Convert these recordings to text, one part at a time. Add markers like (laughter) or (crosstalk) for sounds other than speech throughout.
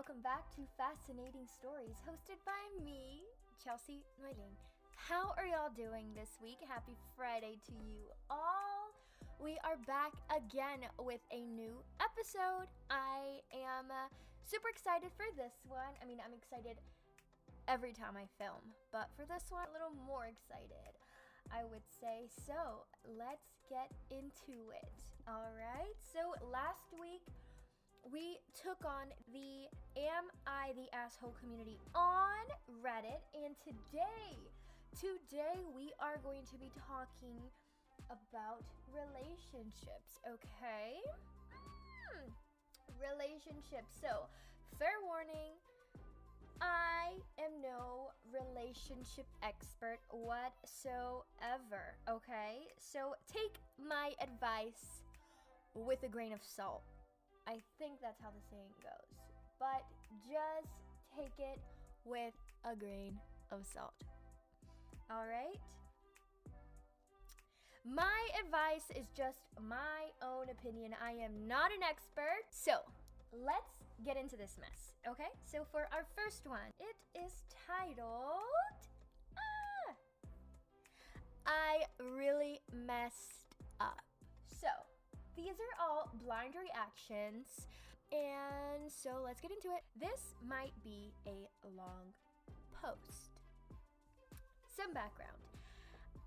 welcome back to Fascinating Stories, hosted by me, Chelsea Noiling. How are y'all doing this week? Happy Friday to you all. We are back again with a new episode. I am uh, super excited for this one. I mean, I'm excited every time I film, but for this one, a little more excited. I would say. So let's get into it. All right. So last week, we took on the Am I the Asshole community on Reddit, and today, today we are going to be talking about relationships, okay? Mm, relationships. So, fair warning. I am no relationship expert whatsoever, okay? So take my advice with a grain of salt. I think that's how the saying goes. But just take it with a grain of salt. All right? My advice is just my own opinion. I am not an expert. So, let's get into this mess, okay? So, for our first one, it is titled ah, I really messed up. So, these are all blind reactions. And so let's get into it. This might be a long post. Some background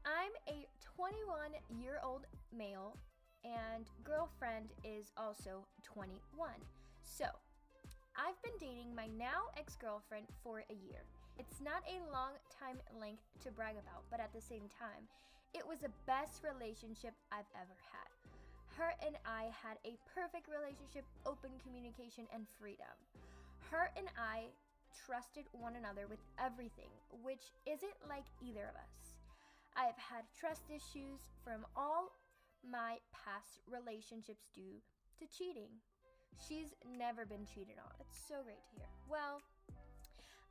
I'm a 21 year old male, and girlfriend is also 21. So I've been dating my now ex girlfriend for a year. It's not a long time length to brag about, but at the same time, it was the best relationship I've ever had. Her and I had a perfect relationship, open communication, and freedom. Her and I trusted one another with everything, which isn't like either of us. I have had trust issues from all my past relationships due to cheating. She's never been cheated on. It's so great to hear. Well,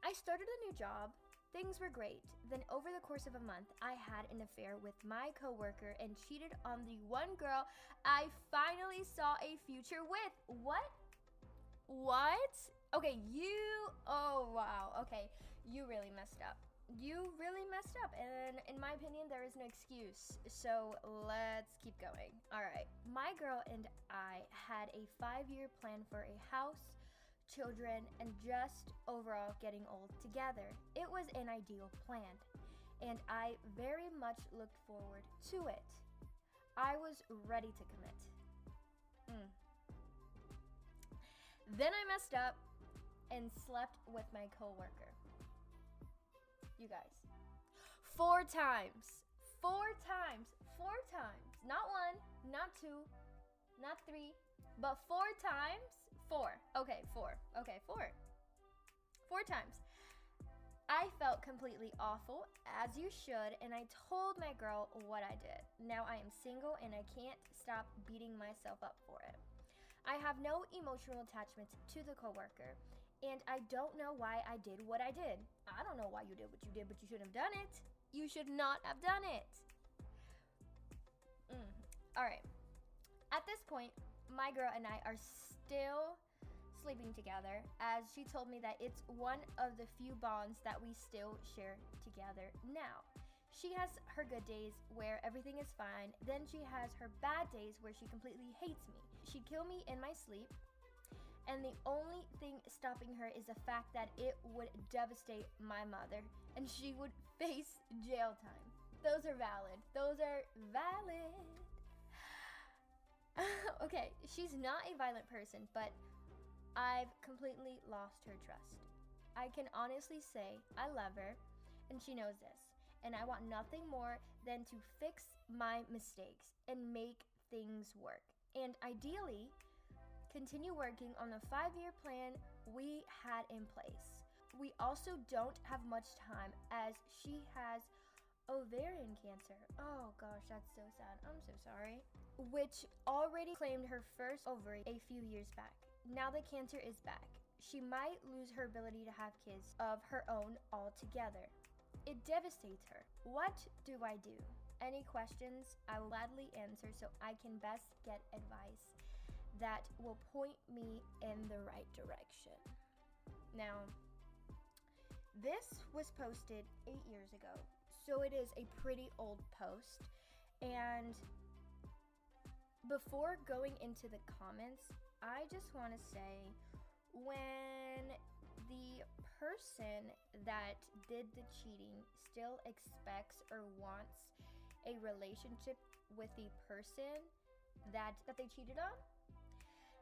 I started a new job Things were great. Then, over the course of a month, I had an affair with my coworker and cheated on the one girl I finally saw a future with. What? What? Okay, you. Oh, wow. Okay, you really messed up. You really messed up, and in my opinion, there is no excuse. So let's keep going. All right, my girl and I had a five year plan for a house children, and just overall getting old together. It was an ideal plan, and I very much looked forward to it. I was ready to commit. Mm. Then I messed up and slept with my coworker. You guys. Four times. Four times. Four times. Not one, not two, not three, but four times? Four. Okay, four. Okay, four. Four times. I felt completely awful, as you should, and I told my girl what I did. Now I am single and I can't stop beating myself up for it. I have no emotional attachment to the coworker, and I don't know why I did what I did. I don't know why you did what you did, but you shouldn't have done it. You should not have done it. Mm. All right. At this point, my girl and I are still sleeping together, as she told me that it's one of the few bonds that we still share together now. She has her good days where everything is fine, then she has her bad days where she completely hates me. She'd kill me in my sleep, and the only thing stopping her is the fact that it would devastate my mother and she would (laughs) face jail time. Those are valid. Those are valid. (laughs) okay, she's not a violent person, but I've completely lost her trust. I can honestly say I love her, and she knows this, and I want nothing more than to fix my mistakes and make things work. And ideally, continue working on the five year plan we had in place. We also don't have much time as she has ovarian cancer. Oh gosh, that's so sad. I'm so sorry. Which already claimed her first ovary a few years back. Now the cancer is back. She might lose her ability to have kids of her own altogether. It devastates her. What do I do? Any questions? I will gladly answer so I can best get advice that will point me in the right direction. Now, this was posted eight years ago, so it is a pretty old post. And before going into the comments, I just want to say when the person that did the cheating still expects or wants a relationship with the person that that they cheated on,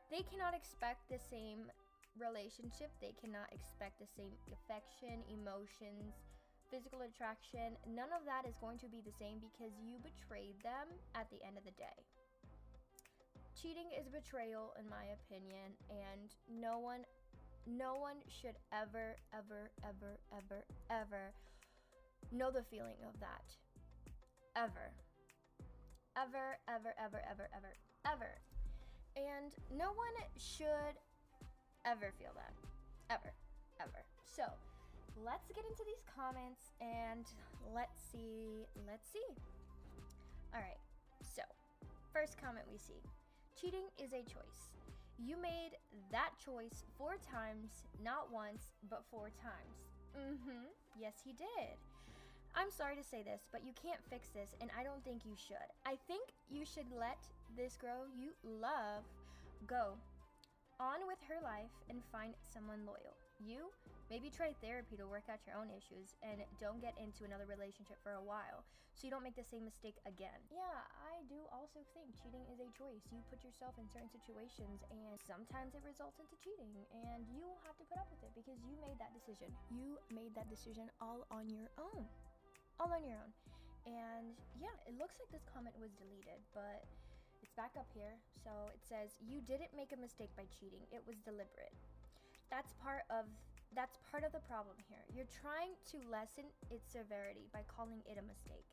they cannot expect the same relationship. They cannot expect the same affection, emotions, physical attraction. None of that is going to be the same because you betrayed them at the end of the day. Cheating is betrayal in my opinion and no one no one should ever ever ever ever ever know the feeling of that. Ever. Ever ever ever ever ever ever. And no one should ever feel that. Ever. Ever. So, let's get into these comments and let's see. Let's see. All right. So, first comment we see cheating is a choice. You made that choice four times, not once, but four times. Mm hmm. Yes, he did. I'm sorry to say this, but you can't fix this, and I don't think you should. I think you should let this girl you love go on with her life and find someone loyal. You maybe try therapy to work out your own issues and don't get into another relationship for a while so you don't make the same mistake again. Yeah, I do also think cheating is a choice. You put yourself in certain situations and sometimes it results into cheating and you have to put up with it because you made that decision. You made that decision all on your own. All on your own. And yeah, it looks like this comment was deleted, but it's back up here. So it says, You didn't make a mistake by cheating, it was deliberate. That's part of that's part of the problem here. You're trying to lessen its severity by calling it a mistake.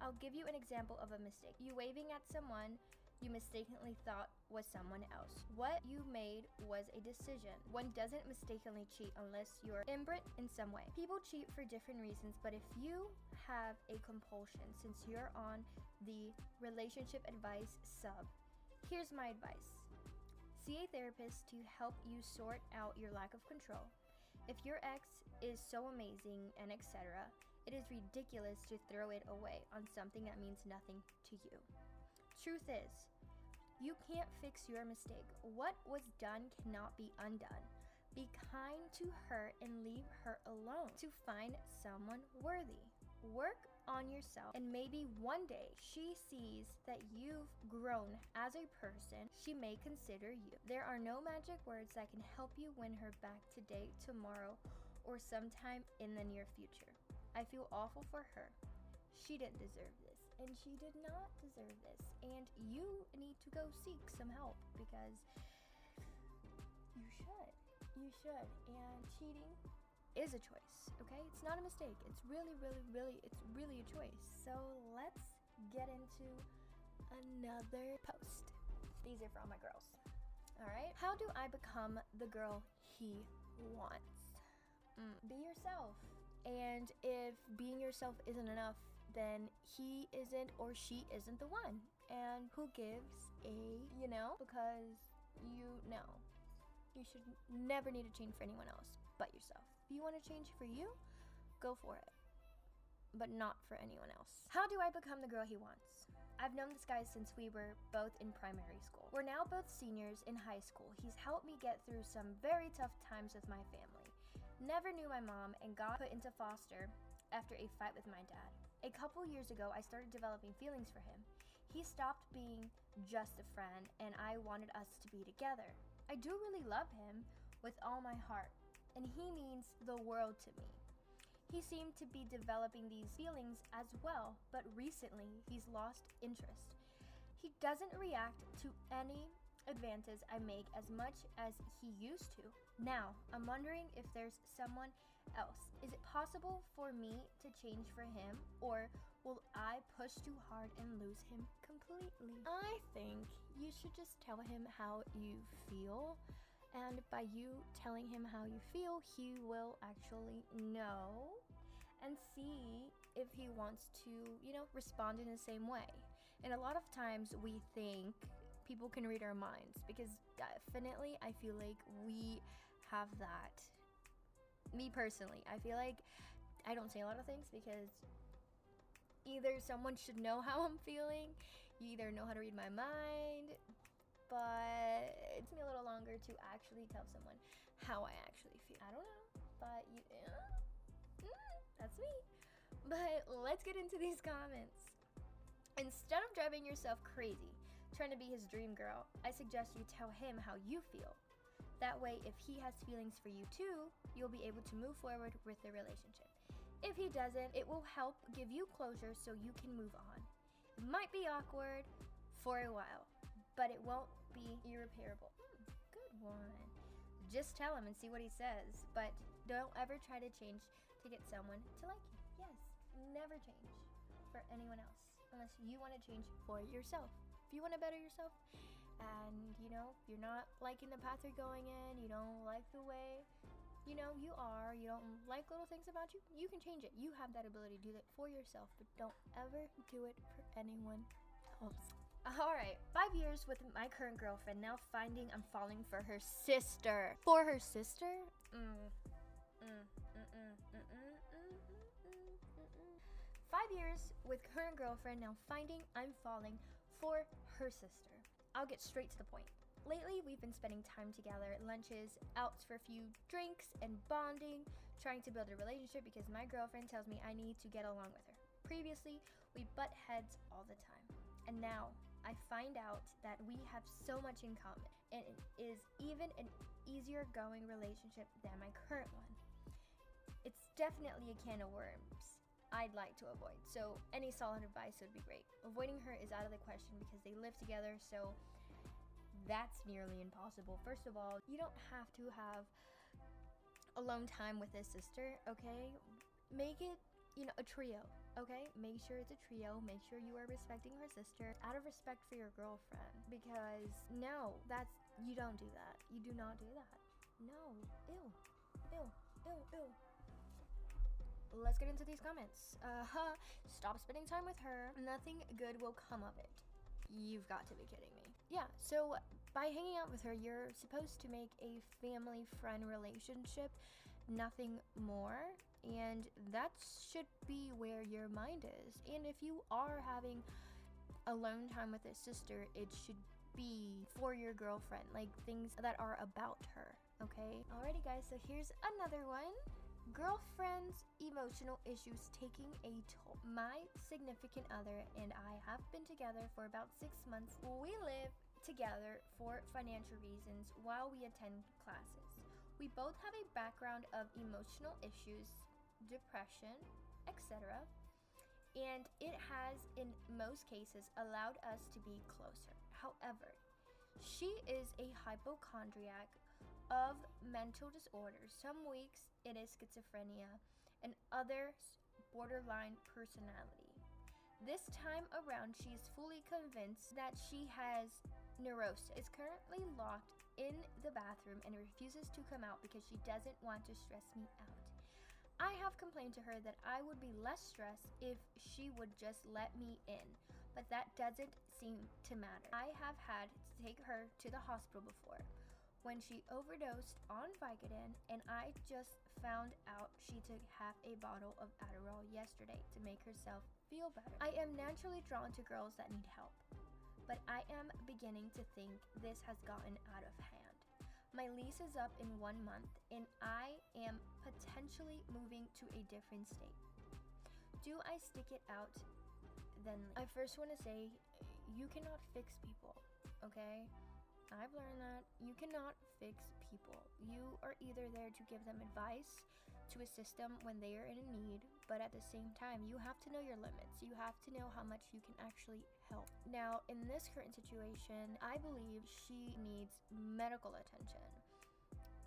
I'll give you an example of a mistake. You waving at someone you mistakenly thought was someone else. What you made was a decision. One doesn't mistakenly cheat unless you're imbrate in some way. People cheat for different reasons, but if you have a compulsion, since you're on the relationship advice sub, here's my advice. See a therapist to help you sort out your lack of control. If your ex is so amazing and etc., it is ridiculous to throw it away on something that means nothing to you. Truth is, you can't fix your mistake. What was done cannot be undone. Be kind to her and leave her alone to find someone worthy. Work on yourself, and maybe one day she sees that you've grown as a person, she may consider you. There are no magic words that can help you win her back today, tomorrow, or sometime in the near future. I feel awful for her. She didn't deserve this and she did not deserve this. And you need to go seek some help because you should. You should. And cheating is a choice, okay? It's not a mistake. It's really, really, really, it's really a choice. So let's get into another post. These are for all my girls. All right. How do I become the girl he wants? Mm, be yourself. And if being yourself isn't enough, then he isn't or she isn't the one. And who gives a, you know, because you know you should never need to change for anyone else but yourself. You want to change for you, go for it, but not for anyone else. How do I become the girl he wants? I've known this guy since we were both in primary school. We're now both seniors in high school. He's helped me get through some very tough times with my family. Never knew my mom and got put into foster after a fight with my dad. A couple years ago, I started developing feelings for him. He stopped being just a friend, and I wanted us to be together. I do really love him with all my heart, and he means the world to me. He seemed to be developing these feelings as well, but recently he's lost interest. He doesn't react to any advances I make as much as he used to. Now, I'm wondering if there's someone else. Is it possible for me to change for him, or will I push too hard and lose him completely? I think you should just tell him how you feel. And by you telling him how you feel, he will actually know and see if he wants to, you know, respond in the same way. And a lot of times we think people can read our minds because definitely I feel like we have that Me personally, I feel like I don't say a lot of things because either someone should know how I'm feeling, you either know how to read my mind, but it me a little longer to actually tell someone how I actually feel. I don't know, but you, uh, mm, that's me. But let's get into these comments. Instead of driving yourself crazy, trying to be his dream girl, I suggest you tell him how you feel. That way, if he has feelings for you too, you'll be able to move forward with the relationship. If he doesn't, it will help give you closure so you can move on. It might be awkward for a while, but it won't be irreparable. Hmm, good one. Just tell him and see what he says, but don't ever try to change to get someone to like you. Yes, never change for anyone else unless you want to change for yourself. If you want to better yourself and you know, you're not liking the path you're going in, you don't like the way you know you are, you don't like little things about you, you can change it. You have that ability to do that for yourself, but don't ever do it for anyone else. Alright, five years with my current girlfriend, now finding I'm falling for her sister. For her sister? Mm. Mm, mm, Five years with current girlfriend, now finding I'm falling for her sister. I'll get straight to the point. Lately, we've been spending time together lunches, outs for a few drinks, and bonding, trying to build a relationship because my girlfriend tells me I need to get along with her. Previously, we butt heads all the time. And now, I find out that we have so much in common, and it is even an easier going relationship than my current one. It's definitely a can of worms I'd like to avoid. So any solid advice would be great. Avoiding her is out of the question because they live together, so that's nearly impossible. First of all, you don't have to have alone time with his sister, okay? Make it, you know, a trio, okay? Make sure it's a trio. Make sure you are respecting her sister out of respect for your girlfriend because no, that's you don't do that. You do not do that. No. Ew. Ew. Ew. Ew let's get into these comments. Uh huh. Stop spending time with her. Nothing good will come of it. You've got to be kidding me. Yeah, so by hanging out with her, you're supposed to make a family friend relationship, nothing more. And that should be where your mind is. And if you are having alone time with a sister, it should be for your girlfriend, like things that are about her. Okay? Alrighty, guys, so here's another one. Girlfriend's emotional issues taking a toll. My significant other and I have been together for about six months. We live together for financial reasons while we attend classes. We both have a background of emotional issues, depression, etc. And it has, in most cases, allowed us to be closer. However, she is a hypochondriac of mental disorders. Some weeks it is schizophrenia, and others borderline personality. This time around, she is fully convinced that she has neurosis. Is currently locked in the bathroom and refuses to come out because she doesn't want to stress me out. I have complained to her that I would be less stressed if she would just let me in, but that doesn't seem to matter. I have had to take her to the hospital before when she overdosed on Vicodin, and I just found out she took half a bottle of Adderall yesterday to make herself feel better. I am naturally drawn to girls that need help, but I am beginning to think this has gotten out of hand. My lease is up in one month, and I am potentially moving to a different state. Do I stick it out? Then I first want to say you cannot fix people, okay? I've learned that you cannot fix people. You are either there to give them advice, to assist them when they are in need, but at the same time, you have to know your limits. You have to know how much you can actually help. Now, in this current situation, I believe she needs medical attention,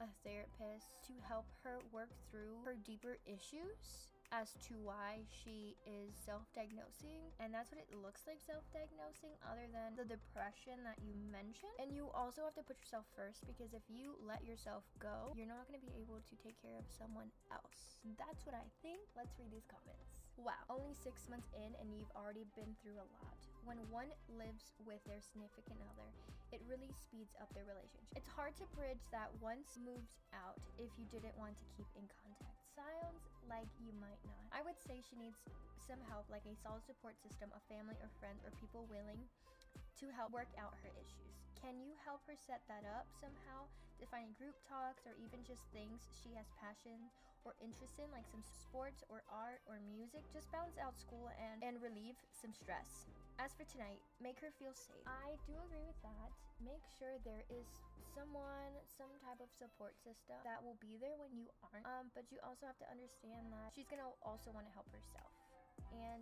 a therapist to help her work through her deeper issues as to why she is self-diagnosing and that's what it looks like self-diagnosing other than the depression that you mentioned and you also have to put yourself first because if you let yourself go you're not going to be able to take care of someone else that's what i think let's read these comments Wow, only six months in and you've already been through a lot. When one lives with their significant other, it really speeds up their relationship. It's hard to bridge that once moved out if you didn't want to keep in contact. Sounds like you might not. I would say she needs some help, like a solid support system, a family or friends, or people willing to help work out her issues. Can you help her set that up somehow? Defining group talks or even just things she has passion or interest in, like some sports or art or music. Just balance out school and, and relieve some stress. As for tonight, make her feel safe. I do agree with that. Make sure there is someone, some type of support system that will be there when you aren't. Um, but you also have to understand that she's gonna also want to help herself. And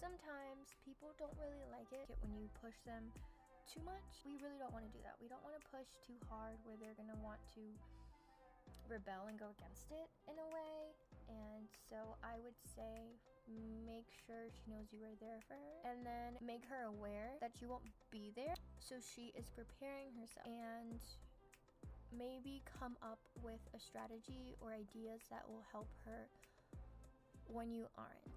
sometimes people don't really like it when you push them too much. We really don't want to do that. We don't want to push too hard where they're gonna want to rebel and go against it in a way. And so I would say make sure she knows you are there for her and then make her aware that you won't be there so she is preparing herself and maybe come up with a strategy or ideas that will help her when you aren't.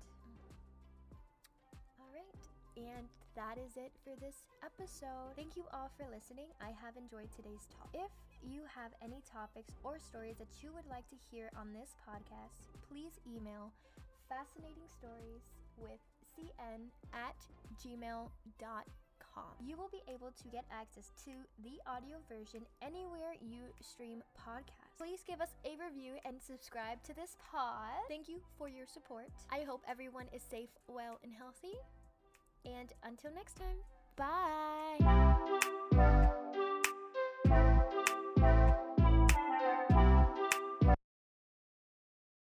All right. And that is it for this episode. Thank you all for listening. I have enjoyed today's talk. If you have any topics or stories that you would like to hear on this podcast, please email fascinating stories with cn at gmail.com. You will be able to get access to the audio version anywhere you stream podcasts. Please give us a review and subscribe to this pod. Thank you for your support. I hope everyone is safe, well, and healthy. And until next time, bye.